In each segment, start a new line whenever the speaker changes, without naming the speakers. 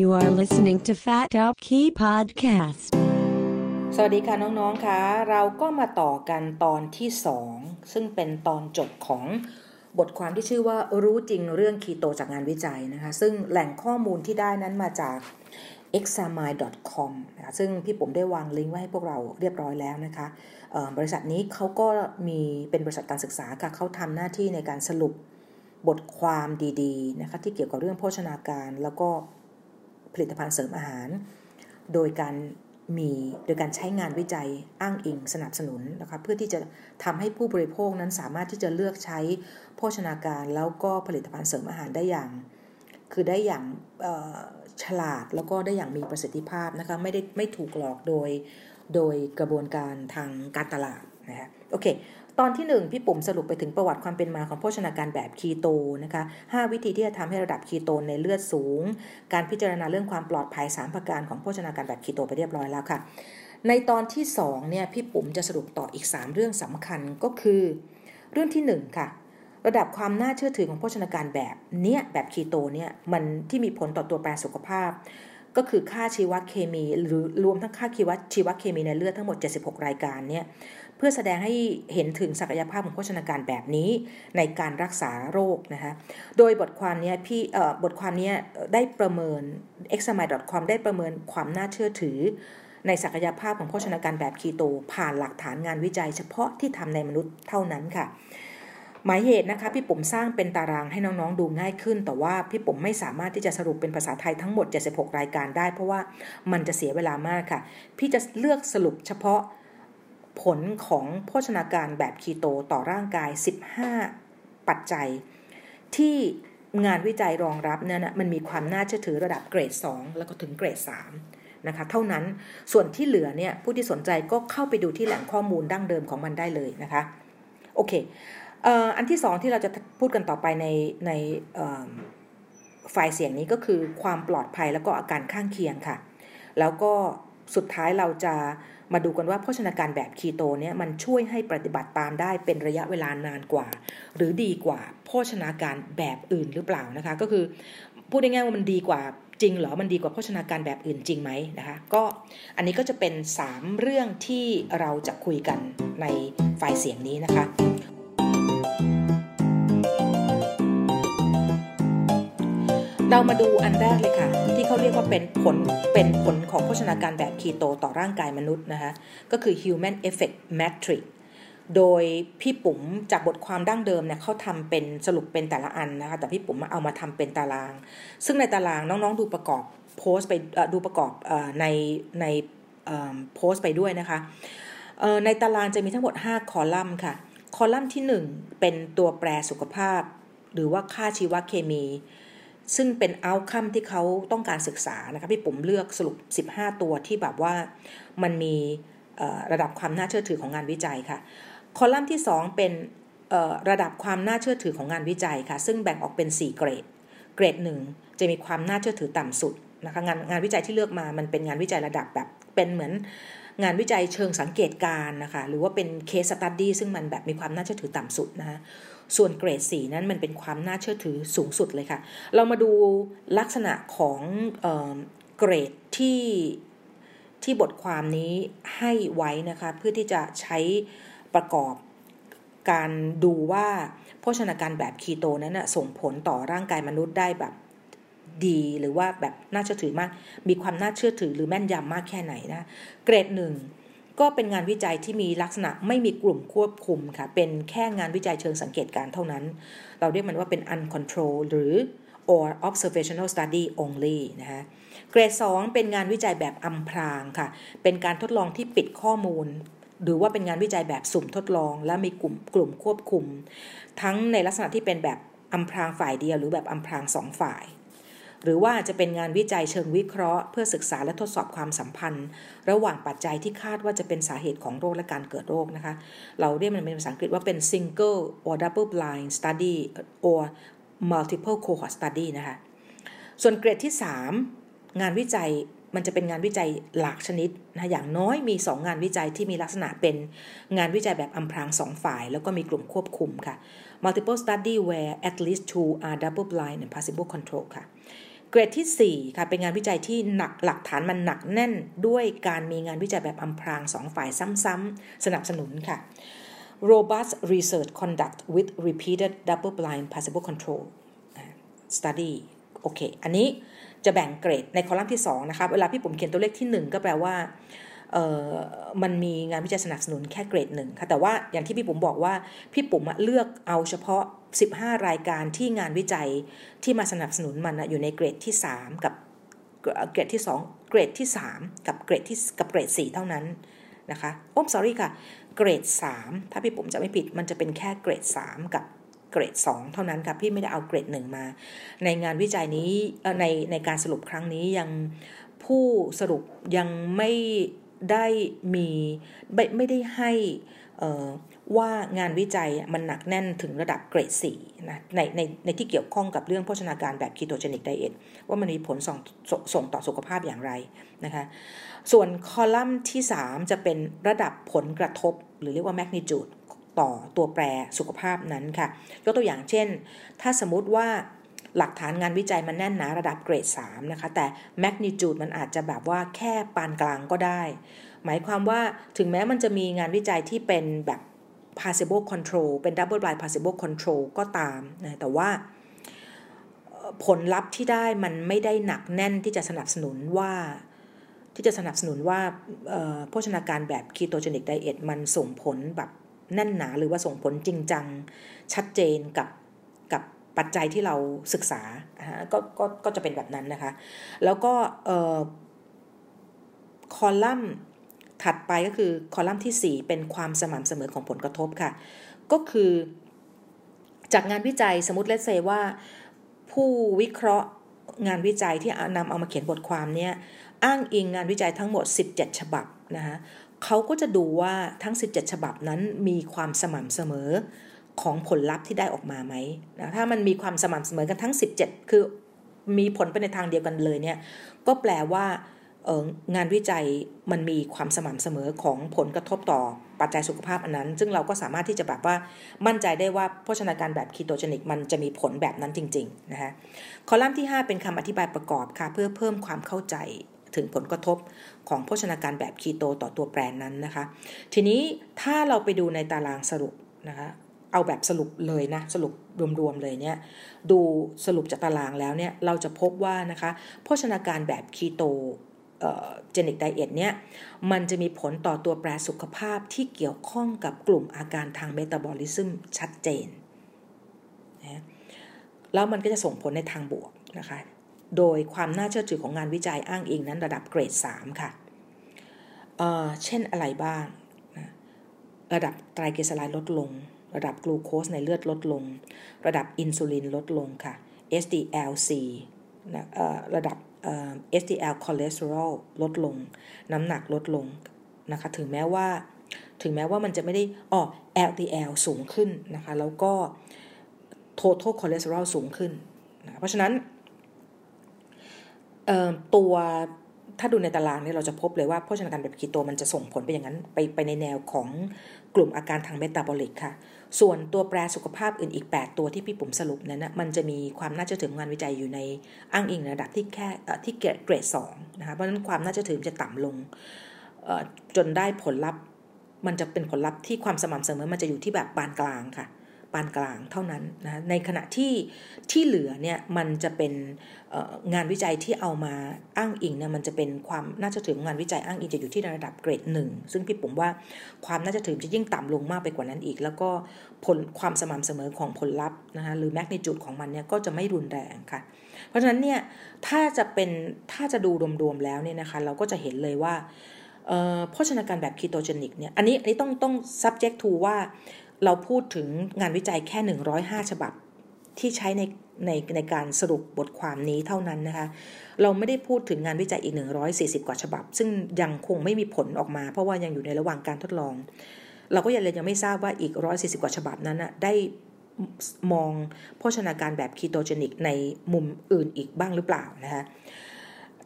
You are listening to Fat Up Key Podcast.
สวัสดีค่ะน้องๆคะเราก็มาต่อกันตอนที่ 2 ซึ่งเป็นตอนจบของบทความที่ชื่อว่ารู้จริงเรื่องคีโตจากงานวิจัยนะคะ ซึ่งแหล่งข้อมูลที่ได้นั้นมาจาก examine.com นะคะซึ่งพี่ผมได้วางลิงก์ไว้ให้พวกเราเรียบร้อยแล้วนะคะ บริษัทนี้เขาก็มีเป็นบริษัทการศึกษาค่ะเขาทำหน้าที่ในการสรุปบทความดีๆนะคะที่เกี่ยวกับเรื่องโภชนาการแล้วก็ ผลิตภัณฑ์เสริมอาหาร โดยการมีโดยการใช้งานวิจัยอ้างอิงสนับสนุนนะคะเพื่อที่จะทำให้ผู้บริโภคนั้นสามารถที่จะเลือกใช้โภชนาการแล้วก็ผลิตภัณฑ์เสริมอาหารได้อย่าง คือได้อย่างฉลาดแล้วก็ได้อย่างมีประสิทธิภาพนะคะไม่ได้ไม่ถูกหลอกโดยโดยกระบวนการทางการตลาดนะคะโอเค ตอนที่ 1 พี่ปุ่มสรุปไปถึงประวัติความเป็นมาของโภชนาการแบบคีโตนะคะ5วิธีที่จะทำให้ระดับคีโตในเลือดสูง การพิจารณาเรื่องความปลอดภัย 3 ประการของโภชนาการแบบคีโตไปเรียบร้อยแล้วค่ะ ในตอนที่2เนี่ยพี่ปุ่มจะสรุปต่ออีก 3 เรื่องสำคัญก็คือ เรื่องที่ 1 ค่ะ ระดับความน่าเชื่อถือของโภชนาการแบบเนี้ยแบบคีโตเนี่ยมันที่มีผลต่อตัวแปรสุขภาพก็คือค่าชีวเคมี หรือรวมทั้งค่าชีวชีวเคมีในเลือดทั้งหมด 76 รายการเนี่ย เพื่อแสดงให้เห็นถึงศักยภาพของโภชนาการแบบนี้ในการรักษาโรคนะคะโดยบทความนี้พี่บทความนี้ได้ประเมิน e x a m i n e c o m ได้ประเมินความน่าเชื่อถือ ในศักยภาพของโภชนาการแบบคีโต ผ่านหลักฐานงานวิจัย เฉพาะที่ทำในมนุษย์เท่านั้นค่ะหมายเหตุนะคะพี่ปุ๋มสร้างเป็นตารางให้น้องๆดูง่ายขึ้น แต่ว่าพี่ปุ๋มไม่สามารถที่จะสรุปเป็นภาษาไทยทั้งหมด 76 รายการได้ เพราะว่ามันจะเสียเวลามากค่ะ พี่จะเลือกสรุปเฉพาะ ผลของโภชนาการแบบคีโตต่อร่างกาย 15 ปัจจัย ที่งานวิจัยรองรับเนี่ยนะมันมีความน่าเชื่อถือระดับเกรด 2 แล้วก็ถึงเกรด 3 นะคะ เท่านั้นส่วนที่เหลือเนี่ยผู้ที่สนใจก็เข้าไปดูที่แหล่งข้อมูลดั้งเดิมของมันได้เลยนะคะ โอเคอันที่สองที่เราจะพูดกันต่อไปในในไฟล์เสียงนี้ก็คือความปลอดภัยแล้วก็อาการข้างเคียงค่ะ แล้วก็สุดท้ายเราจะ มาดูกันว่าโภชนาการแบบคีโตเนี่ยมันช่วยให้ปฏิบัติตามได้เป็นระยะเวลานานกว่า หรือดีกว่าโภชนาการแบบอื่นหรือเปล่านะคะ ก็คือพูดง่ายๆว่ามันดีกว่าจริงเหรอ มันดีกว่าโภชนาการแบบอื่นจริงไหมนะคะ ก็อันนี้ก็จะเป็น 3 เรื่องที่เราจะคุยกันในไฟล์เสียงนี้นะคะ เรามาดูอันแรกเลยค่ะ ที่เขาเรียกว่าเป็นผลเป็นผลของโภชนาการแบบคีโตต่อร่างกายมนุษย์นะคะก็คือ human effect matrix โดยพี่ปุ๋มจากบทความดั้งเดิมเนี่ยเขาทำเป็นสรุปเป็นแต่ละอันนะคะแต่พี่ปุ๋มมาเอามาทำเป็นตาราง ซึ่งในตารางน้องๆดูประกอบโพสไปดูประกอบในในโพสไปด้วยนะคะในตารางจะมีทั้งหมด 5 คอลัมน์ค่ะ คอลัมน์ที่ 1 เป็นตัวแปรสุขภาพ หรือว่าค่าชีวเคมี ซึ่งเป็นเอาคัมที่เขาต้องการศึกษานะคะพี่ปุ๋มเลือกสรุป 15 ตัวที่แบบว่ามันมีระดับความน่าเชื่อถือของงานวิจัยค่ะ คอลัมน์ที่ 2 เป็นระดับความน่าเชื่อถือของงานวิจัยค่ะ ซึ่งแบ่งออกเป็น 4 เกรด เกรด 1 จะมีความน่าเชื่อถือต่ำสุดนะคะงานงานวิจัยที่เลือกมามันเป็นงานวิจัยระดับแบบเป็นเหมือนงานวิจัยเชิงสังเกตการนะคะหรือว่าเป็นเคสสตัดดี้ซึ่งมันแบบมีความน่าเชื่อถือต่ำสุดนะคะ ส่วนเกรดสีนั้นมันเป็นความน่าเชื่อถือสูงสุดเลยค่ะ เรามาดูลักษณะของเเกรดที่ที่บทความนี้ให้ไว้นะคะ เพื่อที่จะใช้ประกอบการดูว่าโภชนาการแบบคีโตนั้นนะส่งผลต่อร่างกายมนุษย์ได้แบบดีหรือว่าแบบน่าเชื่อถือมาก มีความน่าเชื่อถือหรือแม่นยำมากแค่ไหนนะ เกรดหนึ่ง ก็เป็นงานวิจัยที่มีลักษณะไม่มีกลุ่มควบคุมค่ะ เป็นแค่งานวิจัยเชิงสังเกตการเท่านั้น เราเรียกมันว่าเป็น uncontrolled หรือ or observational study only นะคะเกรด 2 เป็นงานวิจัยแบบอำพรางค่ะ เป็นการทดลองที่ปิดข้อมูล หรือว่าเป็นงานวิจัยแบบสุ่มทดลอง และมีกลุ่มกลุ่มควบคุม ทั้งในลักษณะที่เป็นแบบอำพรางฝ่ายเดียว หรือแบบอำพรางสองฝ่าย หรือว่าจะเป็นงานวิจัยเชิงวิเคราะห์ เพื่อศึกษาและทดสอบความสัมพันธ์ ระหว่างปัจจัยที่คาดว่าจะเป็นสาเหตุของโรคและการเกิดโรคนะคะ เราเรียกมันเป็นภาษาอังกฤษว่าเป็น single or double blind study or multiple cohort study นะคะ ส่วนเกรดที่ 3 งานวิจัยมันจะเป็นงานวิจัยหลากชนิดนะอย่างน้อยมี 2 งานวิจัยที่มีลักษณะเป็นงานวิจัยแบบอำพราง 2 ฝ่าย แล้วก็มีกลุ่มควบคุมค่ะ multiple study where at least two are double blind and placebo control ค่ะ เกรดที่ 4 ค่ะ เป็นงานวิจัยที่หนักหลักฐานมันหนักแน่นด้วยการมีงานวิจัยแบบอำพรางสองฝ่ายซ้ำๆสนับสนุนค่ะ robust research conduct with repeated double blind placebo control study โอเค อันนี้จะแบ่งเกรดในคอลัมน์ที่ 2 นะคะ เวลาพี่ผมเขียนตัวเลขที่ 1 ก็แปลว่ามันมีงานวิจัยสนับสนุนแค่เกรดหนึ่งค่ะ แต่ว่าอย่างที่พี่ปุ๋มบอกว่า พี่ปุ๋มเลือกเอาเฉพาะ 15 รายการที่งานวิจัยที่มาสนับสนุนมันอยู่ในเกรดที่ 3 กับเกรดที่ 2 เกรดที่ 3 กับเกรดที่กับเกรด 4 เท่านั้นนะคะโอ้ sorry ค่ะ เกรด 3 ถ้าพี่ปุ๋มจะไม่ผิดมันจะเป็นแค่เกรด 3 กับเกรด 2 เท่านั้นค่ะพี่ไม่ได้เอาเกรด 1 มา ในงานวิจัยนี้ในในการสรุปครั้งนี้ยังผู้สรุปยังไม่ได้มีไม่ไม่ได้ให้ ว่างานวิจัยมันหนักแน่นถึงระดับเกรด4นะในในในที่เกี่ยวข้องกับเรื่องโภชนาการแบบคีโตเจนิกไดเอทว่ามันมีผลส่งส่งต่อสุขภาพอย่างไรนะคะส่วนคอลัมน์ที่ 3 จะเป็นระดับผลกระทบ หรือเรียกว่าแมกนิจูดต่อตัวแปรสุขภาพนั้นค่ะ ยกตัวอย่างเช่น ถ้าสมมติว่าหลักฐานงานวิจัยมันแน่นหนาระดับเกรด3นะคะแต่แมกนิจูดมันอาจจะแบบว่าแค่ปานกลางก็ได้ หมายความว่าถึงแม้มันจะมีงานวิจัยที่เป็นแบบ placebo control เป็น double blind placebo control ก็ตามนะแต่ว่าผลลัพธ์ที่ได้มันไม่ได้หนักแน่นที่จะสนับสนุนว่าที่จะสนับสนุนว่าโภชนาการแบบ ketogenic diet มันส่งผลแบบแน่นหนาหรือว่าส่งผลจริงจัง ชัดเจนกับกับปัจจัยที่เราศึกษาก็ก็ก็จะเป็นแบบนั้นนะคะ แล้วก็คอลัมน์ ถัดไปก็คือคอลัมน์ที่ 4 เป็นความสม่ำเสมอของผลกระทบค่ะ ก็คือจากงานวิจัยสมมติเลสเซว่า ผู้วิเคราะห์งานวิจัยที่นำเอามาเขียนบทความเนี่ยอ้างอิงงานวิจัยทั้งหมด 17 ฉบับนะคะเขาก็จะดูว่าทั้ง 17 ฉบับนั้นมีความสม่ำเสมอของผลลัพธ์ที่ได้ออกมาไหมนะถ้ามันมีความสม่ำเสมอกันทั้ง 17 คือมีผลไปในทางเดียวกันเลยเนี่ยก็แปลว่า งานวิจัยมันมีความสม่ำเสมอของผลกระทบต่อปัจจัยสุขภาพอันนั้น ซึ่งเราก็สามารถที่จะแบบว่ามั่นใจได้ว่าโภชนาการแบบ ketogenic มันจะมีผลแบบนั้นจริงๆนะคะคอลัมน์ที่ 5 เป็นคำอธิบายประกอบค่ะเพื่อเพิ่มความเข้าใจถึงผลกระทบของโภชนาการแบบคีโตต่อตัวแปรนั้นนะคะ ทีนี้ถ้าเราไปดูในตารางสรุปนะคะเอาแบบสรุปเลยนะสรุปรวมๆเลยเนี่ยดูสรุปจากตารางแล้วเนี่ยเราจะพบว่านะคะโภชนาการแบบ ketogenic diet เนี่ยมันจะมีผลต่อตัวแปรสุขภาพที่เกี่ยวข้องกับกลุ่มอาการทางเมตาบอลิซึมชัดเจนนะแล้วมันก็จะส่งผลในทางบวกนะคะ โดยความน่าเชื่อถือของงานวิจัยอ้างอิงนั้นระดับเกรด 3 ค่ะเเช่นอะไรบ้างนะระดับไตรกลีเซอไรด์ลดลง ระดับกลูโคสในเลือดลดลง ระดับอินซูลินลดลงค่ะ sdLDL-C นะระดับ SDL คอเลสเตอรอลลดลง น้ำหนักลดลงนะคะ ถึงแม้ว่า ถึงแม้ว่ามันจะไม่ได้อ๋อ LDL สูงขึ้นนะคะ แล้วก็ total cholesterol สูงขึ้นนะเพราะฉะนั้นตัวถ้าดูในตารางเนี่ยเราจะพบเลยว่าโภชนาการแบบคีโตมันจะส่งผลไปอย่างนั้น ไปไปในแนวของกลุ่มอาการทาง metabolic ค่ะ ส่วนตัวแปรสุขภาพอื่นอีก 8 ตัวที่พี่ปุ๋มสรุปนั้นนะมันจะมีความน่าเชื่อถืองานวิจัยอยู่ในอ้างอิงระดับที่แค่ที่เกรดสองนะคะเพราะฉะนั้นความน่าจะถึงจะต่ำลงจนได้ผลลัพธ์ มันจะเป็นผลลัพธ์ที่ความสม่ำเสมอมันจะอยู่ที่แบบปานกลางค่ะ ปานกลางเท่านั้นนะในขณะที่ที่เหลือเนี่ยมันจะเป็นงานวิจัยที่เอามาอ้างอิงเนี่ยมันจะเป็นความน่าจะถึงงานวิจัยอ้างอิงจะอยู่ที่ระดับเกรดหนึ่งซึ่งพี่ผมว่าความน่าจะถึงจะยิ่งต่ำลงมากไปกว่านั้นอีก แล้วก็ผลความสม่ำเสมอของผลลัพธ์นะคะหรือแมกนิจูดของมันเนี่ยก็จะไม่รุนแรงค่ะ เพราะฉะนั้นเนี่ยถ้าจะเป็นถ้าจะดูรวมๆแล้วเนี่ยนะคะเราก็จะเห็นเลยว่าโภชนาการแบบคีโตเจนิกเนี่ยอันนี้อันนี้ต้องต้อง subject to ว่า เราพูดถึงงานวิจัยแค่ 105 ฉบับ ที่ใช้ในในในการสรุปบทความนี้เท่านั้นนะคะ เราไม่ได้พูดถึงงานวิจัยอีก 140 กว่าฉบับ ซึ่งยังคงไม่มีผลออกมา เพราะว่ายังอยู่ในระหว่างการทดลอง เราก็ยังเลยยังไม่ทราบว่าอีก 140 กว่าฉบับนั้นนะได้มองโภชนาการแบบคีโตเจนิกในมุมอื่นอีกบ้างหรือเปล่านะคะ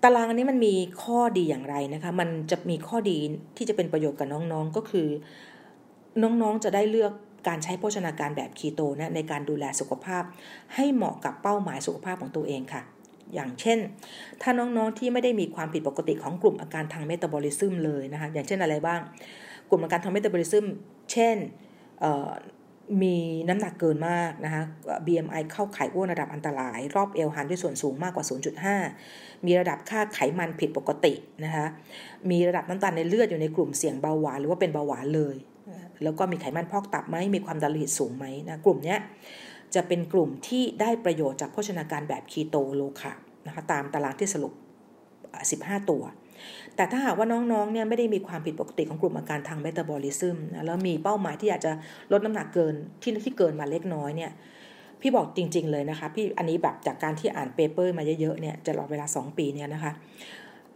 ตารางอันนี้มันมีข้อดีอย่างไรนะคะ มันจะมีข้อดีที่จะเป็นประโยชน์กับน้องๆ ก็คือ น้องๆจะได้เลือกการใช้โภชนาการแบบคีโตนะในการดูแลสุขภาพ ให้เหมาะกับเป้าหมายสุขภาพของตัวเองค่ะ อย่างเช่น ถ้าน้องๆที่ไม่ได้มีความผิดปกติของกลุ่มอาการทางเมตาบอลิซึมเลยนะคะอย่างเช่นอะไรบ้าง กลุ่มอาการทางเมตาบอลิซึมเช่นมีน้ำหนักเกินมากนะคะ BMI เข้าข่ายอ้วนระดับอันตราย รอบเอวหารด้วยส่วนสูงมากกว่า 0.5 มีระดับค่าไขมันผิดปกตินะคะ มีระดับน้ำตาลในเลือดอยู่ในกลุ่มเสี่ยงเบาหวานหรือว่าเป็นเบาหวานเลย แล้วก็มีไขมันพอกตับไหมมีความดันโลหิตสูงไหมนะกลุ่มนี้จะเป็นกลุ่มที่ได้ประโยชน์จากโภชนาการแบบคีโต low carb นะคะตามตารางที่สรุป 15 ตัว แต่ถ้าหากว่าน้องๆเนี่ยไม่ได้มีความผิดปกติของกลุ่มอาการทางเมตาบอลิซึมนะแล้วมีเป้าหมายที่อยากจะลดน้ำหนักเกินที่ที่เกินมาเล็กน้อยเนี่ยพี่บอกจริง ๆ เลยนะคะพี่อันนี้แบบจากการที่อ่าน paper มาเยอะๆเนี่ยตลอดเวลา 2 ปีเนี่ยนะคะ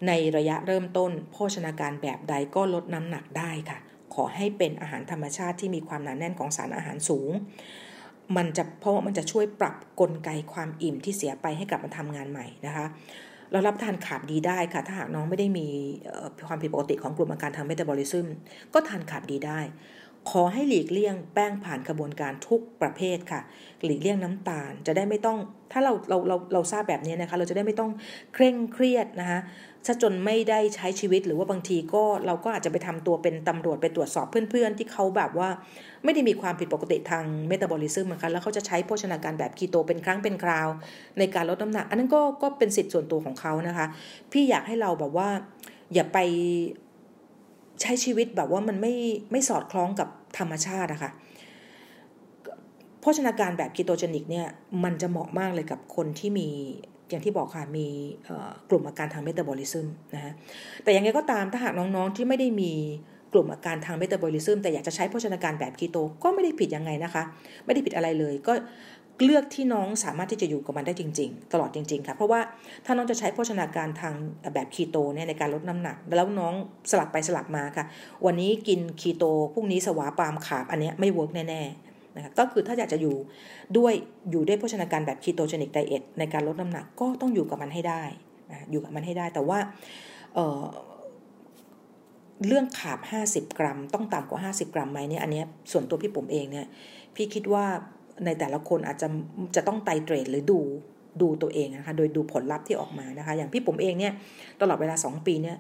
ในระยะเริ่มต้นโภชนาการแบบใดก็ลดน้ำหนักได้ค่ะ ขอให้เป็นอาหารธรรมชาติที่มีความหนาแน่นของสารอาหารสูง มันจะเพราะมันจะช่วยปรับกลไกความอิ่มที่เสียไปให้กลับมาทำงานใหม่นะคะเรารับทานขาบดีได้ค่ะ ถ้าหากน้องไม่ได้มีความผิดปกติของกลุ่มอาการทางเมตาบอลิซึมก็ทานขาบดีได้ ขอให้หลีกเลี่ยงแป้งผ่านกระบวนการทุกประเภทค่ะ หลีกเลี่ยงน้ำตาลจะได้ไม่ต้อง ถ้าเราเราเราเราทราบแบบนี้นะคะ เราจะได้ไม่ต้องเคร่งเครียดนะคะ ซะจนไม่ได้ใช้ชีวิตหรือว่าบางทีก็เราก็อาจจะไปทำตัวเป็นตำรวจไปตรวจสอบเพื่อนๆ ที่เขาแบบว่าไม่ได้มีความผิดปกติทางเมตาบอลิซึมนะคะแล้วเขาจะใช้โภชนาการแบบคีโตเป็นครั้งเป็นคราว ในการลดน้ำหนัก อันนั้นก็ก็เป็นสิทธิ์ส่วนตัวของเขานะคะ พี่อยากให้เราแบบว่า อย่าไปใช้ชีวิตแบบว่ามันไม่ไม่สอดคล้องกับธรรมชาติอะคะ่ะโภชนาการแบบ ketogenic เนี่ยมันจะเหมาะมากเลยกับคนที่มี อย่างที่บอกค่ะมีกลุ่มอาการทางเมตาบอลิซึมนะฮะแต่ยังไงก็ตามถ้าหากน้องๆที่ไม่ได้มีกลุ่มอาการทางเมตาบอลิซึมแต่อยากจะใช้โภชนาการแบบคีโตก็ไม่ได้ผิดยังไงนะคะ ไม่ได้ผิดอะไรเลยก็เลือกที่น้องสามารถที่จะอยู่กับมันได้จริง ๆ ตลอดจริง ๆค่ะเพราะว่าถ้าน้องจะใช้โภชนาการทางแบบคีโตเนี่ยในการลดน้ำหนัก แล้วน้องสลับไปสลับมาค่ะ วันนี้กินคีโตพรุ่งนี้สวาปาม carb อันนี้ไม่ work แน่ๆ นะคะก็คือถ้าอยากจะอยู่ด้วยอยู่ด้วยโภชนาการแบบ ketogenic diet ในการลดน้ำหนักก็ต้องอยู่กับมันให้ได้นะอยู่กับมันให้ได้แต่ว่าเเรื่องขาบ 50 กรัม ต้องต่ำกว่า 50 กรัมไหมเนี่ยอันนี้ส่วนตัวพี่ผมเองเนี่ยพี่คิดว่าในแต่ละคนอาจจะจะต้องไตเตรดหรือดูดูตัวเองนะคะโดยดูผลลัพธ์ที่ออกมานะคะ อย่างพี่ผมเองเนี่ยตลอดเวลา 2 ปีเนี่ย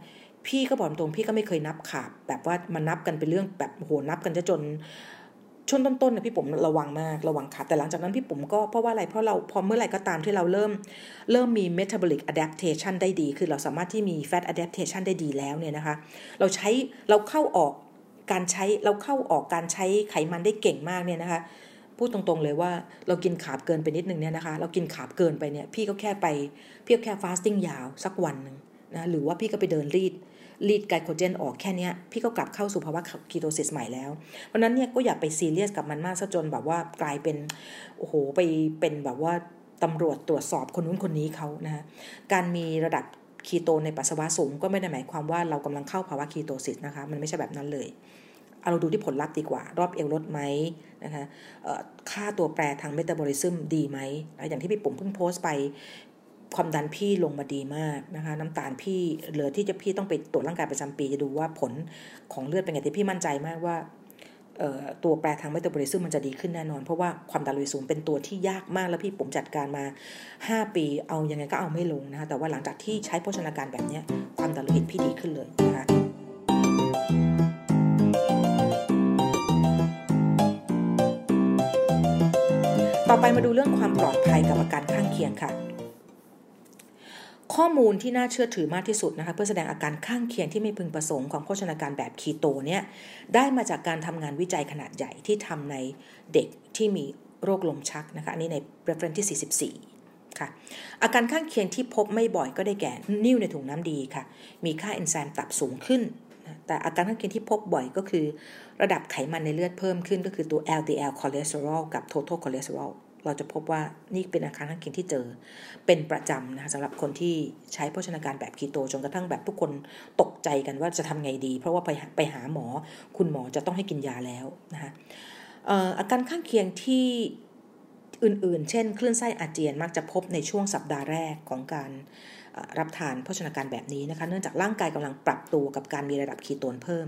พี่ก็บอกตรงพี่ก็ไม่เคยนับขาบแบบว่ามานับกันเป็นเรื่องแบบโหนับกันจะจน ช่วงต้นๆนะพี่ผมระวังมากระวังขาดแต่หลังจากนั้นพี่ผมก็เพราะว่าอะไรเพราะเราพอเมื่อไหร่ก็ตามที่เราเริ่ม เริ่มมี metabolic adaptation ได้ดี คือเราสามารถที่มี fat adaptation ได้ดีแล้วเนี่ยนะคะ เราใช้เราเข้าออกการใช้เราเข้าออกการใช้ไขมันได้เก่งมากเนี่ยนะคะพูดตรงๆเลยว่าเรากิน carb เกินไปนิดนึงเนี่ยนะคะ เรากิน carb เกินไปเนี่ยพี่ก็แค่ไปพี่ก็แค่ fasting ยาวสักวันหนึ่งนะหรือว่าพี่ก็ไปเดินรีด รีดไกลโคเจนออกแค่นี้พี่ก็กลับเข้าสู่ภาวะ ketosis ใหม่แล้ว เพราะนั้นเนี่ยก็อย่าไปซีเรียสกับมันมากซะจนแบบว่ากลายเป็นโอ้โหไปเป็นแบบว่าตำรวจตรวจสอบคนนู้นคนนี้เขานะะการมีระดับคีโตในปัสสาวะสูงก็ไม่ได้หมายความว่าเรากำลังเข้าภาวะ ketosis นะคะมันไม่ใช่แบบนั้นเลยเอาเราดูที่ผลลัพธ์ดีกว่า รอบเอวลดไหมนะคะค่าตัวแปรทางเมตาบอลิซึมดีไหม อย่างที่พี่ปุ๋มเพิ่งโพสต์ไป ความดันพี่ลงมาดีมากนะคะ น้ำตาลพี่เหลือที่จะพี่ต้องไปตรวจร่างกายประจำปีจะดูว่าผลของเลือดเป็นไงแต่พี่มั่นใจมากว่าตัวแปรทางเมตาบอลิซึมมันจะดีขึ้นแน่นอน เพราะว่าความดันโลหิตสูงเป็นตัวที่ยากมากแล้วพี่ปุ๋มจัดการมา 5 ปีเอายังไงก็เอาไม่ลงนะคะแต่ว่าหลังจากที่ใช้โภชนาการแบบนี้ความดันโลหิตพี่ดีขึ้นเลยนะคะต่อไปมาดูเรื่องความปลอดภัยกับอาการข้างเคียงค่ะ ข้อมูลที่น่าเชื่อถือมากที่สุดนะคะเพื่อแสดงอาการข้างเคียงที่ไม่พึงประสงค์ของโภชนาการแบบคีโตเนี่ยได้มาจากการทำงานวิจัยขนาดใหญ่ที่ทำในเด็กที่มีโรคลมชักนะคะอันนี้ใน reference ที่ 44 ค่ะอาการข้างเคียงที่พบไม่บ่อยก็ได้แก่นิ่วในถุงน้ำดีค่ะ มีค่าเอนไซม์ตับสูงขึ้น แต่อาการข้างเคียงที่พบบ่อยก็คือ ระดับไขมันในเลือดเพิ่มขึ้นก็คือตัว LDL คอเลสเตอรอลกับ total คอ เราจะพบว่านี่เป็นอาการข้างเคียงที่เจอ เป็นประจำนะคะสำหรับคนที่ใช้โภชนาการแบบคีโตจนกระทั่งแบบทุกคนตกใจกันว่าจะทำไงดี เพราะว่าไปไปหาหมอ คุณหมอจะต้องให้กินยาแล้วนะคะอาการข้างเคียงที่อื่นๆ เช่น คลื่นไส้อาเจียนมักจะพบในช่วงสัปดาห์แรกของการรับทานโภชนาการแบบนี้นะคะ เนื่องจากร่างกายกำลังปรับตัวกับการมีระดับคีโตนเพิ่ม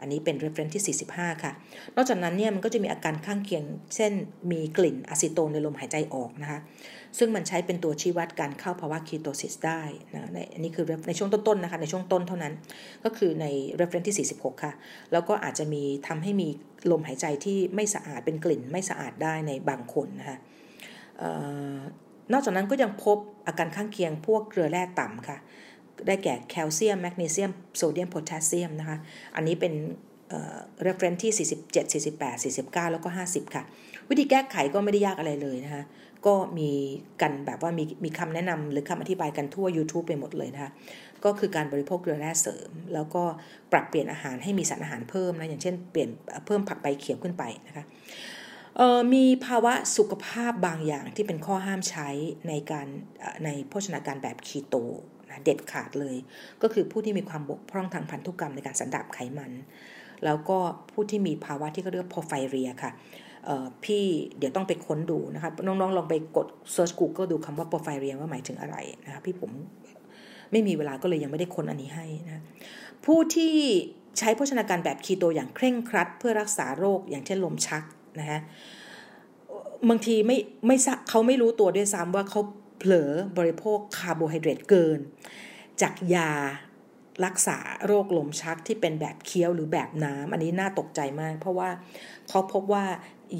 อันนี้เป็น reference ที่ 45 ค่ะ นอกจากนั้นเนี่ยมันก็จะมีอาการข้างเคียง เช่นมีกลิ่นอะซิโตนในลมหายใจออกนะคะ ซึ่งมันใช้เป็นตัวชี้วัดการเข้าภาวะคีโตซิสได้นะในอันนี้คือในช่วงต้นๆนะคะ ในช่วงต้นเท่านั้น ก็คือใน reference ที่ 46 ค่ะ แล้วก็อาจจะมีทำให้มีลมหายใจที่ไม่สะอาดเป็นกลิ่นไม่สะอาดได้ในบางคนนะคะนอกจากนั้นก็ยังพบอาการข้างเคียงพวกเกลือแร่ต่ำค่ะ ได้แก่แคลเซียมแมกนีเซียมโซเดียมโพแทสเซียมนะคะ อันนี้เป็นเอ่อ reference ที่ 47 48 49 แล้วก็ 50 ค่ะ วิธีแก้ไขก็ไม่ได้ยากอะไรเลยนะคะ ก็มีกันแบบว่ามีมีคำแนะนำหรือคำอธิบายกันทั่ว YouTube ไปหมดเลยนะคะ ก็คือการบริโภคเกลือแร่เสริม แล้วก็ปรับเปลี่ยนอาหารให้มีสารอาหารเพิ่มนะอย่างเช่นเปลี่ยนเพิ่มผักใบเขียวขึ้นไปนะคะมีภาวะสุขภาพบางอย่างที่เป็นข้อห้ามใช้ในการในโภชนาการแบบคีโต นะเด็ดขาดเลย ก็คือผู้ที่มีความบกพร่องทางพันธุกรรมในการสันดาบไขมัน แล้วก็ผู้ที่มีภาวะที่เขาเรียกพอไฟเรียค่ะพี่เดี๋ยวต้องไปค้นดูนะคะน้องๆลองไปกด search Google ดูคำว่า p o r p h y r i a ว่าหมายถึงอะไรนะคะพี่ปุ๋มไม่มีเวลาก็เลยยังไม่ได้ค้นอันนี้ให้นะผู้ที่ใช้โภชนาการแบบคีโตอย่างเคร่งครัด เพื่อรักษาโรคอย่างเช่นลมชักนะฮะบางทีไม่ไม่เขาไม่รู้ตัวด้วยซ้ำว่าเขา ผลอบริโภคคาร์โบไฮเดรตเกิน จากยารักษาโรคลมชักที่เป็นแบบเคี้ยวหรือแบบน้ำอันนี้น่าตกใจมาก เพราะว่าเขาพบว่า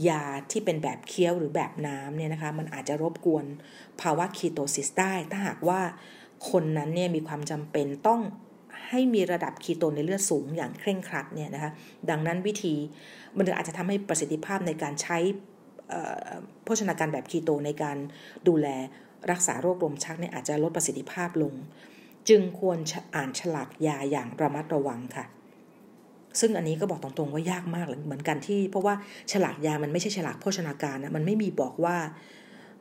ยาที่เป็นแบบเคี้ยวหรือแบบน้ำเนี่ยนะคะมันอาจจะรบกวนภาวะคีโตซิสได้ ถ้าหากว่าคนนั้นเนี่ยมีความจำเป็นต้องให้มีระดับคีโตนในเลือดสูงอย่างเคร่งครัดเนี่ยนะคะดังนั้นวิธีมันอาจจะทำให้ประสิทธิภาพในการใช้โภชนาการแบบคีโตในการดูแล รักษาโรคลมชักเนี่ยอาจจะลดประสิทธิภาพลง จึงควรอ่านฉลากยาอย่างระมัดระวังค่ะ ซึ่งอันนี้ก็บอกตรงๆว่ายากมากเหมือนกันที่ เพราะว่าฉลากยามันไม่ใช่ฉลากโภชนาการนะมันไม่มีบอกว่า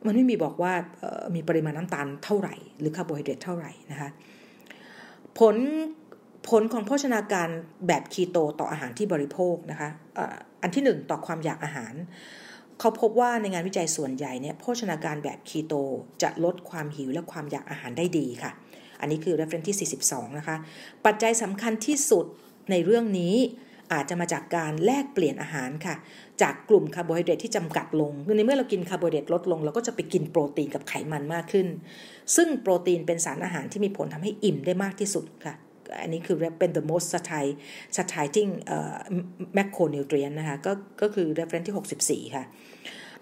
มันไม่มีบอกว่ามีปริมาณน้ำตาลเท่าไหร่ หรือคาร์โบไฮเดรตเท่าไหร่นะคะผลผลของโภชนาการแบบคีโตต่ออาหารที่บริโภคนะคะอันที่หนึ่งต่อความอยากอาหาร เขาพบว่าในงานวิจัยส่วนใหญ่เนี่ยโภชนาการแบบคีโตจะลดความหิวและความอยากอาหารได้ดีค่ะ อันนี้คือ reference ที่ 42 นะคะ ปัจจัยสำคัญที่สุดในเรื่องนี้อาจจะมาจากการแลกเปลี่ยนอาหารค่ะ จากกลุ่มคาร์โบไฮเดรตที่จำกัดลงคือในเมื่อเรากินคาร์โบไฮเดรตลดลงเราก็จะไปกินโปรตีนกับไขมันมากขึ้น ซึ่งโปรตีนเป็นสารอาหารที่มีผลทำให้อิ่มได้มากที่สุดค่ะ อันนี้คือเป็น the most sati satiating macronutrient นะคะก็ก็คือ reference ที่ 64 ค่ะ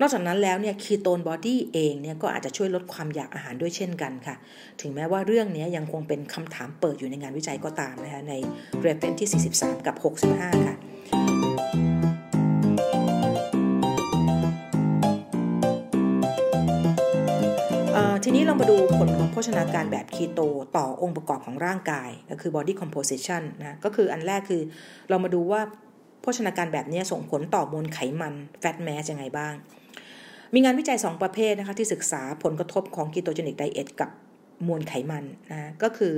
นอกจากนั้นแล้วเนี่ย ketone body เองเนี่ยก็อาจจะช่วยลดความอยากอาหารด้วยเช่นกันค่ะ ถึงแม้ว่าเรื่องนี้ยังคงเป็นคำถามเปิดอยู่ในงานวิจัยก็ตามนะคะใน reference ที่ 43 กับ 65 ค่ะ เรามาดูผลของโภชนาการแบบคีโตต่อองค์ประกอบของร่างกาย ก็คือ body composition นะก็คืออันแรกคือเรามาดูว่าโภชนาการแบบนี้ส่งผลต่อมวลไขมัน fat mass ยังไงบ้าง มีงานวิจัย 2 ประเภทนะคะที่ศึกษาผลกระทบของ ketogenic diet กับมวลไขมันนะก็คือ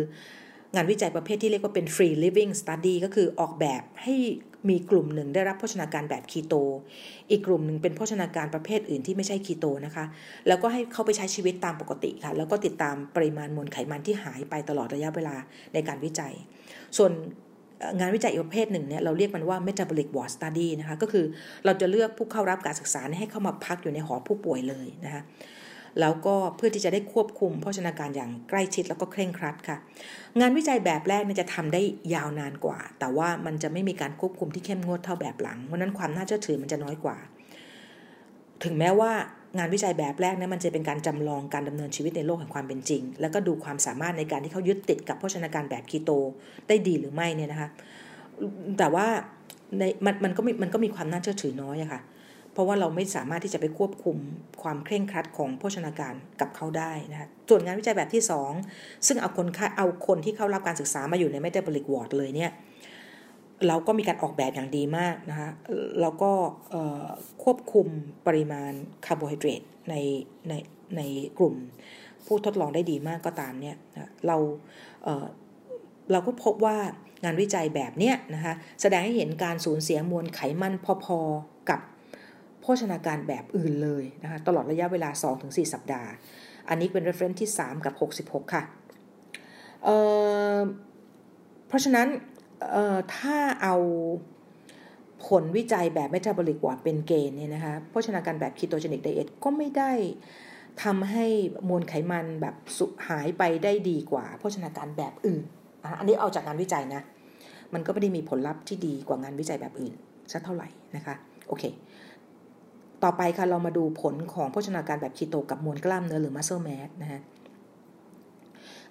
งานวิจัยประเภทที่เรียกว่าเป็น free living study ก็คือออกแบบให้ มีกลุ่มหนึ่งได้รับโภชนาการแบบคีโต อีกกลุ่มหนึ่งเป็นโภชนาการประเภทอื่นที่ไม่ใช่คีโตนะคะ แล้วก็ให้เขาไปใช้ชีวิตตามปกติค่ะ แล้วก็ติดตามปริมาณมวลไขมันที่หายไปตลอดระยะเวลาในการวิจัย ส่วนงานวิจัยอีกประเภทหนึ่งเนี่ยเราเรียกมันว่า metabolic ward study นะคะ ก็คือเราจะเลือกผู้เข้ารับการศึกษาให้เข้ามาพักอยู่ในหอผู้ป่วยเลยนะคะ แล้วก็เพื่อที่จะได้ควบคุมโภชนาการอย่างใกล้ชิดแล้วก็เคร่งครัดค่ะ งานวิจัยแบบแรกเนี่ยจะทำได้ยาวนานกว่า แต่ว่ามันจะไม่มีการควบคุมที่เข้มงวดเท่าแบบหลังเพราะนั้นความน่าเชื่อถือมันจะน้อยกว่า ถึงแม้ว่างานวิจัยแบบแรกเนี่ยมันจะเป็นการจำลองการดำเนินชีวิตในโลกแห่งความเป็นจริง แล้วก็ดูความสามารถในการที่เขายึดติดกับโภชนาการแบบคีโตได้ดีหรือไม่เนี่ยนะคะแต่ว่าในมันมันก็มีมันก็มีความน่าเชื่อถือน้อยอะค่ะ เพราะว่าเราไม่สามารถที่จะไปควบคุมความเคร่งครัดของโภชนาการกับเขาได้นะคะส่วนงานวิจัยแบบที่ 2 ซึ่งเอาคนเอาคนที่เข้ารับการศึกษามาอยู่ใน metabolic ward เลยเนี่ยเราก็มีการออกแบบอย่างดีมากนะคะแล้วก็ควบคุมปริมาณคาร์โบไฮเดรตในในในกลุ่ม ผู้ทดลองได้ดีมากก็ตามเนี่ยเราเเราก็พบว่างานวิจัยแบบเนี้ยนะคะแสดงให้เห็นการสูญเสียมวลไขมันพอๆกับ โภชนาการแบบอื่นเลยนะคะตลอดระยะเวลา 2-4 สัปดาห์ อันนี้เป็น reference ที่ 3 กับ 66 ค่ะเเพราะฉะนั้นถ้าเอาผลวิจัยแบบเมตาบอลิกว่าเป็นเกณฑ์เนี่ยนะคะโภชนาการแบบคีโตเจนิกไดเอทก็ไม่ได้ทำให้มวลไขมันแบบสุหายไปได้ดีกว่าโภชนาการแบบอื่น อันนี้เอาจากงานวิจัยนะ มันก็ไม่ได้มีผลลัพธ์ที่ดีกว่างานวิจัยแบบอื่นสักเท่าไหร่นะคะ โอเค ต่อไปค่ะเรามาดูผลของโภชนาการแบบคีโตกับมวลกล้ามเนื้อหรือ muscle mass นะคะ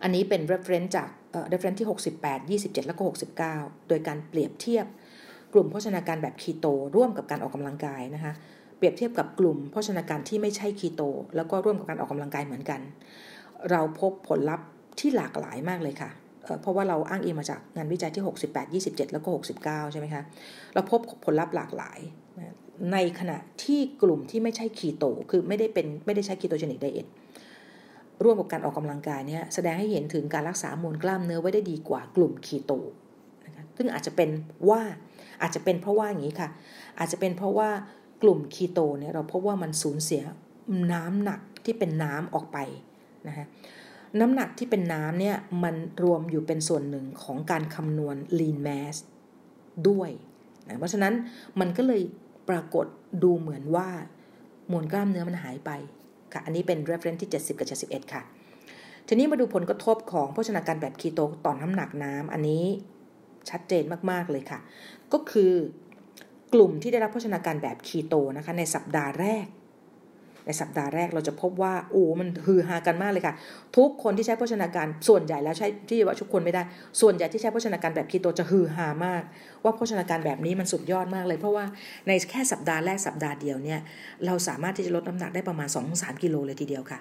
อันนี้เป็น reference จาก reference ที่ 68 27 แล้วก็ 69 โดยการเปรียบเทียบกลุ่มโภชนาการแบบคีโต ร่วมกับการออกกำลังกายนะคะเปรียบเทียบกับกลุ่มโภชนาการที่ไม่ใช่คีโต แล้วก็ร่วมกับการออกกำลังกายเหมือนกัน เราพบผลลัพธ์ที่หลากหลายมากเลยค่ะเพราะว่าเราอ้างอิงมาจากงานวิจัยที่ 68 27 แล้วก็ 69 ใช่ไหมคะ เราพบผลลัพธ์หลากหลาย ในขณะที่กลุ่มที่ไม่ใช่คีโต คือไม่ได้เป็นไม่ได้ใช้คีโตเจนิกไดเอทร่วมกับการออกกำลังกายเนี่ยแสดงให้เห็นถึงการรักษามวลกล้ามเนื้อไว้ได้ดีกว่ากลุ่มคีโตนะคะซึ่งอาจจะเป็นว่าอาจจะเป็นเพราะว่าอย่างนี้ค่ะ อาจจะเป็นเพราะว่ากลุ่มคีโตเนี่ยเราพบว่ามันสูญเสียน้ำหนักที่เป็นน้ำออกไปนะคะน้ำหนักที่เป็นน้ำเนี่ยมันรวมอยู่เป็นส่วนหนึ่งของการคำนวณ lean mass ด้วยนะเพราะฉะนั้นมันก็เลย ปรากฏดูเหมือนว่ามวลกล้ามเนื้อมันหายไปค่ะ อันนี้เป็น reference ที่ 70 กับ 71 ค่ะ ทีนี้มาดูผลกระทบของโภชนาการแบบคีโตต่อน้ำหนักน้ำอันนี้ชัดเจนมากๆเลยค่ะ ก็คือกลุ่มที่ได้รับโภชนาการแบบคีโตนะคะในสัปดาห์แรก ในสัปดาห์แรกเราจะพบว่าโอ้มันฮือฮากันมากเลยค่ะ ทุกคนที่ใช้โภชนาการส่วนใหญ่แล้วใช้ที่ว่าทุกคนไม่ได้ ส่วนใหญ่ที่ใช้โภชนาการแบบคีโตจะฮือฮามาก ว่าโภชนาการแบบนี้มันสุดยอดมากเลย เพราะว่าในแค่สัปดาห์แรกสัปดาห์เดียวเนี่ยเราสามารถที่จะลดน้ำหนักได้ประมาณ 2-3 กิโลเลยทีเดียวค่ะ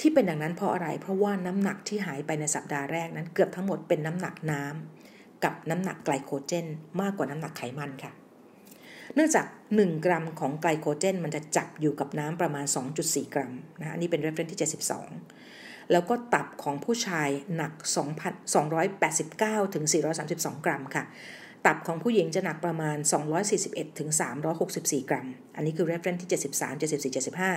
ที่เป็นอย่างนั้นเพราะอะไร เพราะว่าน้ำหนักที่หายไปในสัปดาห์แรกนั้นเกือบทั้งหมดเป็นน้ำหนักน้ำกับน้ำหนักไกลโคเจน มากกว่าน้ำหนักไขมันค่ะ เนื่องจาก 1 กรัมของไกลโคเจน มันจะจับอยู่กับน้ำประมาณ 2.4 กรัมนะอันนี้เป็น reference ที่ 72 แล้วก็ตับของผู้ชายหนัก289 ถึง 432 กรัมค่ะ ตับของผู้หญิงจะหนักประมาณ 241 ถึง 364 กรัม อันนี้คือ reference ที่ 73 74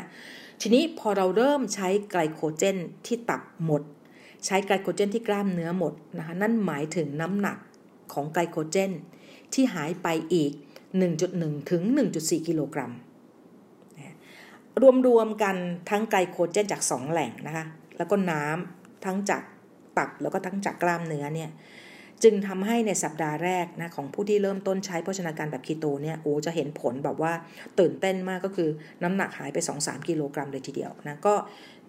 75 ทีนี้พอเราเริ่มใช้ไกลโคเจนที่ตับหมด ใช้ไกลโคเจนที่กล้ามเนื้อหมดนะคะ นั่นหมายถึงน้ำหนักของไกลโคเจนที่หายไปอีก 1.1 ถึง 1.4 กิโลกรัม รวมๆกันทั้งไกลโคเจนจาก 2 แหล่งนะคะ แล้วก็น้ำทั้งจากตับแล้วก็ทั้งจากกล้ามเนื้อเนี่ย จึงทำให้ในสัปดาห์แรกนะของผู้ที่เริ่มต้นใช้โภชนาการแบบคีโตเนี่ย โอ้จะเห็นผลแบบว่าตื่นเต้นมากก็คือน้ำหนักหายไป 2-3 กิโลกรัมเลยทีเดียวนะ ก็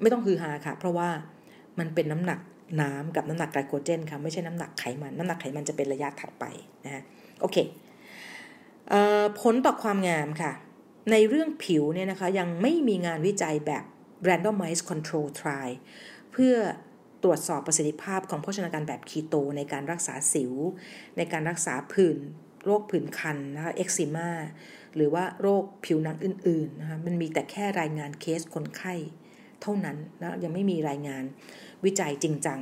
ไม่ต้องฮือฮาค่ะ เพราะว่ามันเป็นน้ำหนักน้ำกับน้ำหนักไกลโคเจนค่ะไม่ใช่น้ำหนักไขมัน น้ำหนักไขมันจะเป็นระยะถัดไปนะฮะโอเค ผลต่อความงามค่ะ ในเรื่องผิวเนี่ยนะคะยังไม่มีงานวิจัยแบบ randomized control trial เพื่อตรวจสอบประสิทธิภาพของโภชนาการแบบคีโตในการรักษาสิว ในการรักษาผื่นโรคผื่นคันนะคะเอ็กซิมาหรือว่าโรคผิวหนังอื่นๆนะคะมันมีแต่แค่รายงานเคสคนไข้เท่านั้นนะยังไม่มีรายงานวิจัยจริงจัง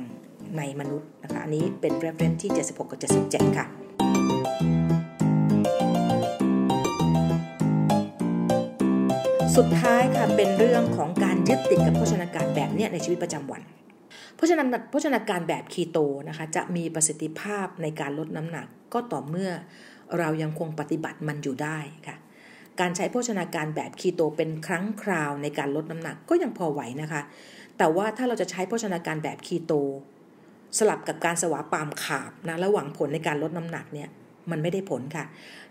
ในมนุษย์นะคะอันนี้เป็น reference ที่ 76 กับ 77 ค่ะ สุดท้ายค่ะเป็นเรื่องของการยึดติดกับโภชนาการแบบนี้ในชีวิตประจำวันเพราะฉะนั้นโภชนาการแบบคีโตนะคะจะมีประสิทธิภาพในการลดน้ำหนักก็ต่อเมื่อเรายังคงปฏิบัติมันอยู่ได้ค่ะการใช้โภชนาการแบบคีโตเป็นครั้งคราวในการลดน้ำหนักก็ยังพอไหวนะคะ แต่ว่าถ้าเราจะใช้โภชนาการแบบคีโต สลับกับการสวาปามขาบนะและหวังผลในการลดน้ำหนักเนี่ย มันไม่ได้ผลค่ะ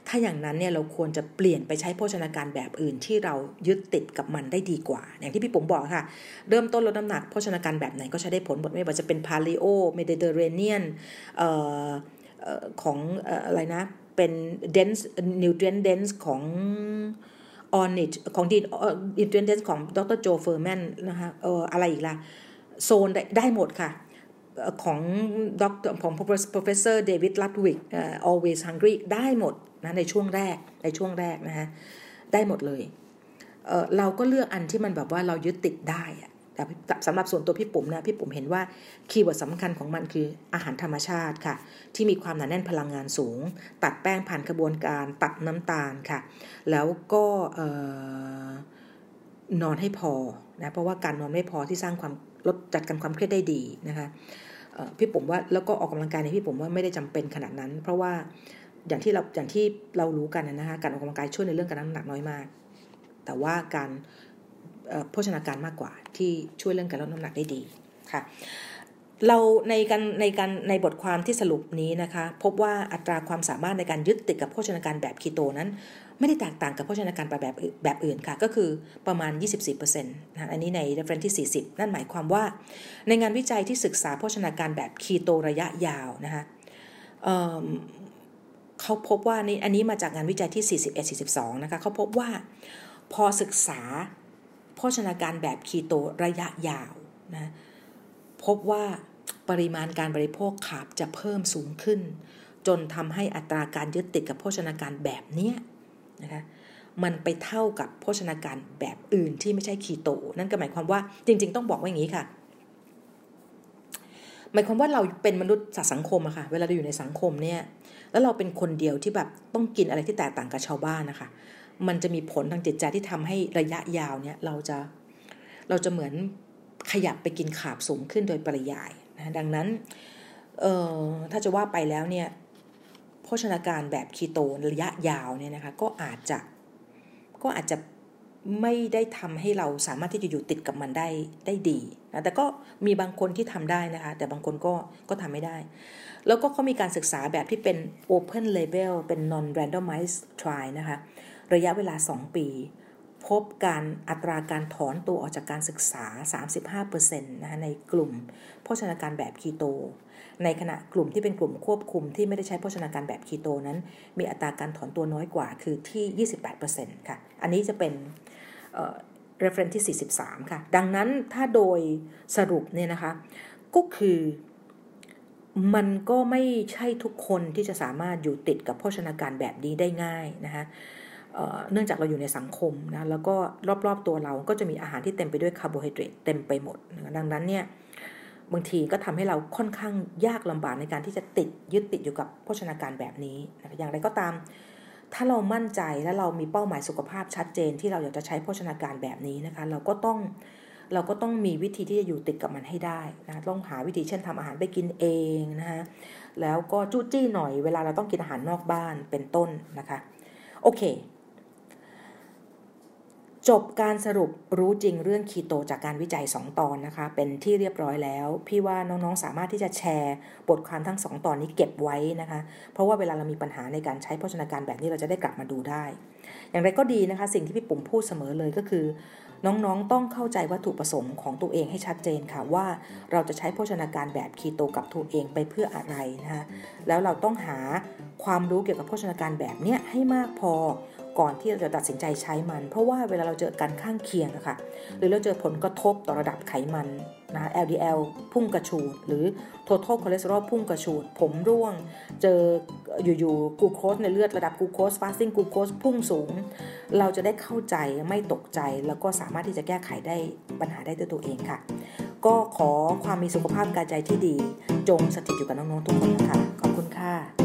ถ้าอย่างนั้นเนี่ยเราควรจะเปลี่ยนไปใช้โภชนาการแบบอื่นที่เรายึดติดกับมันได้ดีกว่า อย่างที่พี่ผมบอกค่ะ เริ่มต้นลดน้ำหนักโภชนาการแบบไหนก็ใช้ได้ผลหมดไม่ว่าจะเป็นพาลีโอเมดิเตอร์เรเนียนของอะไรนะ เป็น dense nutrient dense ของ o n i t ของดี nutrient dense ของดร Joel Fuhrman นะคะเอออะไรอีกล่ะ โซนได้ได้หมดค่ะ ของดรของ professor David Ludwig always hungry ได้หมดนะในช่วงแรกในช่วงแรกนะฮะได้หมดเลยเเราก็เลือกอันที่มันแบบว่าเรายึดติดได้แต่สำหรับส่วนตัวพี่ปุ๋มนะพี่ปุ๋มเห็นว่า keyword สำคัญของมันคืออาหารธรรมชาติค่ะ ที่มีความหนาแน่นพลังงานสูง ตัดแป้งผ่านกระบวนการตัดน้ำตาลค่ะ แล้วก็นอนให้พอนะเพราะว่าการนอนไม่พอที่สร้างความ ลดจัดการความเครียดได้ดีนะคะพี่ผมว่าแล้วก็ออกกำลังกายในพี่ผมว่าไม่ได้จำเป็นขนาดนั้น เพราะว่าอย่างที่เราอย่างที่เรารู้กันนะคะการออกกำลังกายช่วยในเรื่องการน้ำหนักน้อยมาก แต่ว่าการโภชนาการมากกว่าที่ช่วยเรื่องการลดน้ำหนักได้ดีค่ะ เราในการในการในบทความที่สรุปนี้นะคะ พบว่าอัตราความสามารถในการยึดติดกับโภชนาการแบบคีโตนั้น ไม่ได้แตกต่างกับโภชนาการแบบแบบอื่นค่ะ ก็คือประมาณ 24%นะอันนี้ใน reference ที่ 40 นั่นหมายความว่า ในงานวิจัยที่ศึกษาโภชนาการแบบคีโตระยะยาวนะคะเเขาพบว่านี่อันนี้มาจากงานวิจัยที่ 41 42 นะคะเขาพบว่าพอศึกษาโภชนาการแบบคีโตระยะยาวนะพบว่า ปริมาณการบริโภคขาบจะเพิ่มสูงขึ้น จนทำให้อัตราการยึดติดกับโภชนาการแบบนี้นะคะมันไปเท่ากับโภชนาการแบบอื่นที่ไม่ใช่คีโต นั่นก็หมายความว่าจริง ๆ ต้องบอกว่าอย่างนี้ค่ะ หมายความว่าเราเป็นมนุษย์สังคมอะค่ะ เวลาเราอยู่ในสังคมเนี่ย แล้วเราเป็นคนเดียวที่แบบต้องกินอะไรที่แตกต่างกับชาวบ้านนะคะ มันจะมีผลทางจิตใจที่ทำให้ระยะยาวเนี่ยเราจะเราจะเหมือนขยับไปกินขาบสูงขึ้นโดยปริยาย นะดังนั้นถ้าจะว่าไปแล้วเนี่ยโภชนาการแบบคีโตระยะยาวเนี่ยนะคะก็อาจจะก็อาจจะไม่ได้ทำให้เราสามารถที่จะอยู่ติดกับมันได้ได้ดีนะแต่ก็มีบางคนที่ทำได้นะคะ แต่บางคนก็ก็ทำไม่ได้ แล้วก็เขามีการศึกษาแบบที่เป็น open label เป็น non randomized trial นะคะ ระยะเวลา 2 ปี พบการอัตราการถอนตัวออกจากการศึกษา 35%นะคะในกลุ่มโภชนาการแบบคีโต ในขณะกลุ่มที่เป็นกลุ่มควบคุมที่ไม่ได้ใช้โภชนาการแบบคีโตนั้น มีอัตราการถอนตัวน้อยกว่าคือที่ 28%ค่ะ อันนี้จะเป็น reference ที่ 43 ค่ะ ดังนั้นถ้าโดยสรุปเนี่ยนะคะ ก็คือมันก็ไม่ใช่ทุกคนที่จะสามารถอยู่ติดกับโภชนาการแบบนี้ได้ง่ายนะคะ เนื่องจากเราอยู่ในสังคมนะแล้วก็รอบๆตัวเราก็จะมีอาหารที่เต็มไปด้วยคาร์โบไฮเดรตเต็มไปหมดนะดังนั้นเนี่ยบางทีก็ทำให้เราค่อนข้างยากลำบากในการที่จะติดยึดติดอยู่กับโภชนาการแบบนี้นะอย่างไรก็ตาม ถ้าเรามั่นใจและเรามีเป้าหมายสุขภาพชัดเจน ที่เราอยากจะใช้โภชนาการแบบนี้นะคะเราก็ต้องเราก็ต้องมีวิธีที่จะอยู่ติดกับมันให้ได้นะต้องหาวิธีเช่นทำอาหารไปกินเองนะคะแล้วก็จู้จี้หน่อยเวลาเราต้องกินอาหารนอกบ้านเป็นต้นนะคะโอเค จบการสรุปรู้จริงเรื่องคีโตจากการวิจัย 2 ตอนนะคะ เป็นที่เรียบร้อยแล้ว พี่ว่าน้องๆสามารถที่จะแชร์บทความทั้ง 2 ตอนนี้เก็บไว้นะคะ เพราะว่าเวลาเรามีปัญหาในการใช้โภชนาการแบบนี้เราจะได้กลับมาดูได้ อย่างไรก็ดีนะคะ สิ่งที่พี่ปุ่มพูดเสมอเลยก็คือ น้องๆต้องเข้าใจวัตถุประสงค์ของตัวเองให้ชัดเจนค่ะว่าเราจะใช้โภชนาการแบบคีโตกับตัวเองไปเพื่ออะไรนะคะแล้วเราต้องหาความรู้เกี่ยวกับโภชนาการแบบนี้ให้มากพอ ก่อนที่เราจะตัดสินใจใช้มัน เพราะว่าเวลาเราเจอการข้างเคียงอะค่ะหรือเราเจอผลกระทบต่อระดับไขมันนะ LDL พุ่งกระฉูด หรือ total cholesterol พุ่งกระฉูด ผมร่วง เจออยู่ๆกูโคสในเลือดระดับกูโคส fasting กูโคสพุ่งสูง เราจะได้เข้าใจไม่ตกใจ แล้วก็สามารถที่จะแก้ไขได้ปัญหาได้ด้วยตัวเองค่ะ ก็ขอความมีสุขภาพกายใจที่ดี จงสถิตอยู่กับน้องๆทุกคนนะคะ ขอบคุณค่ะ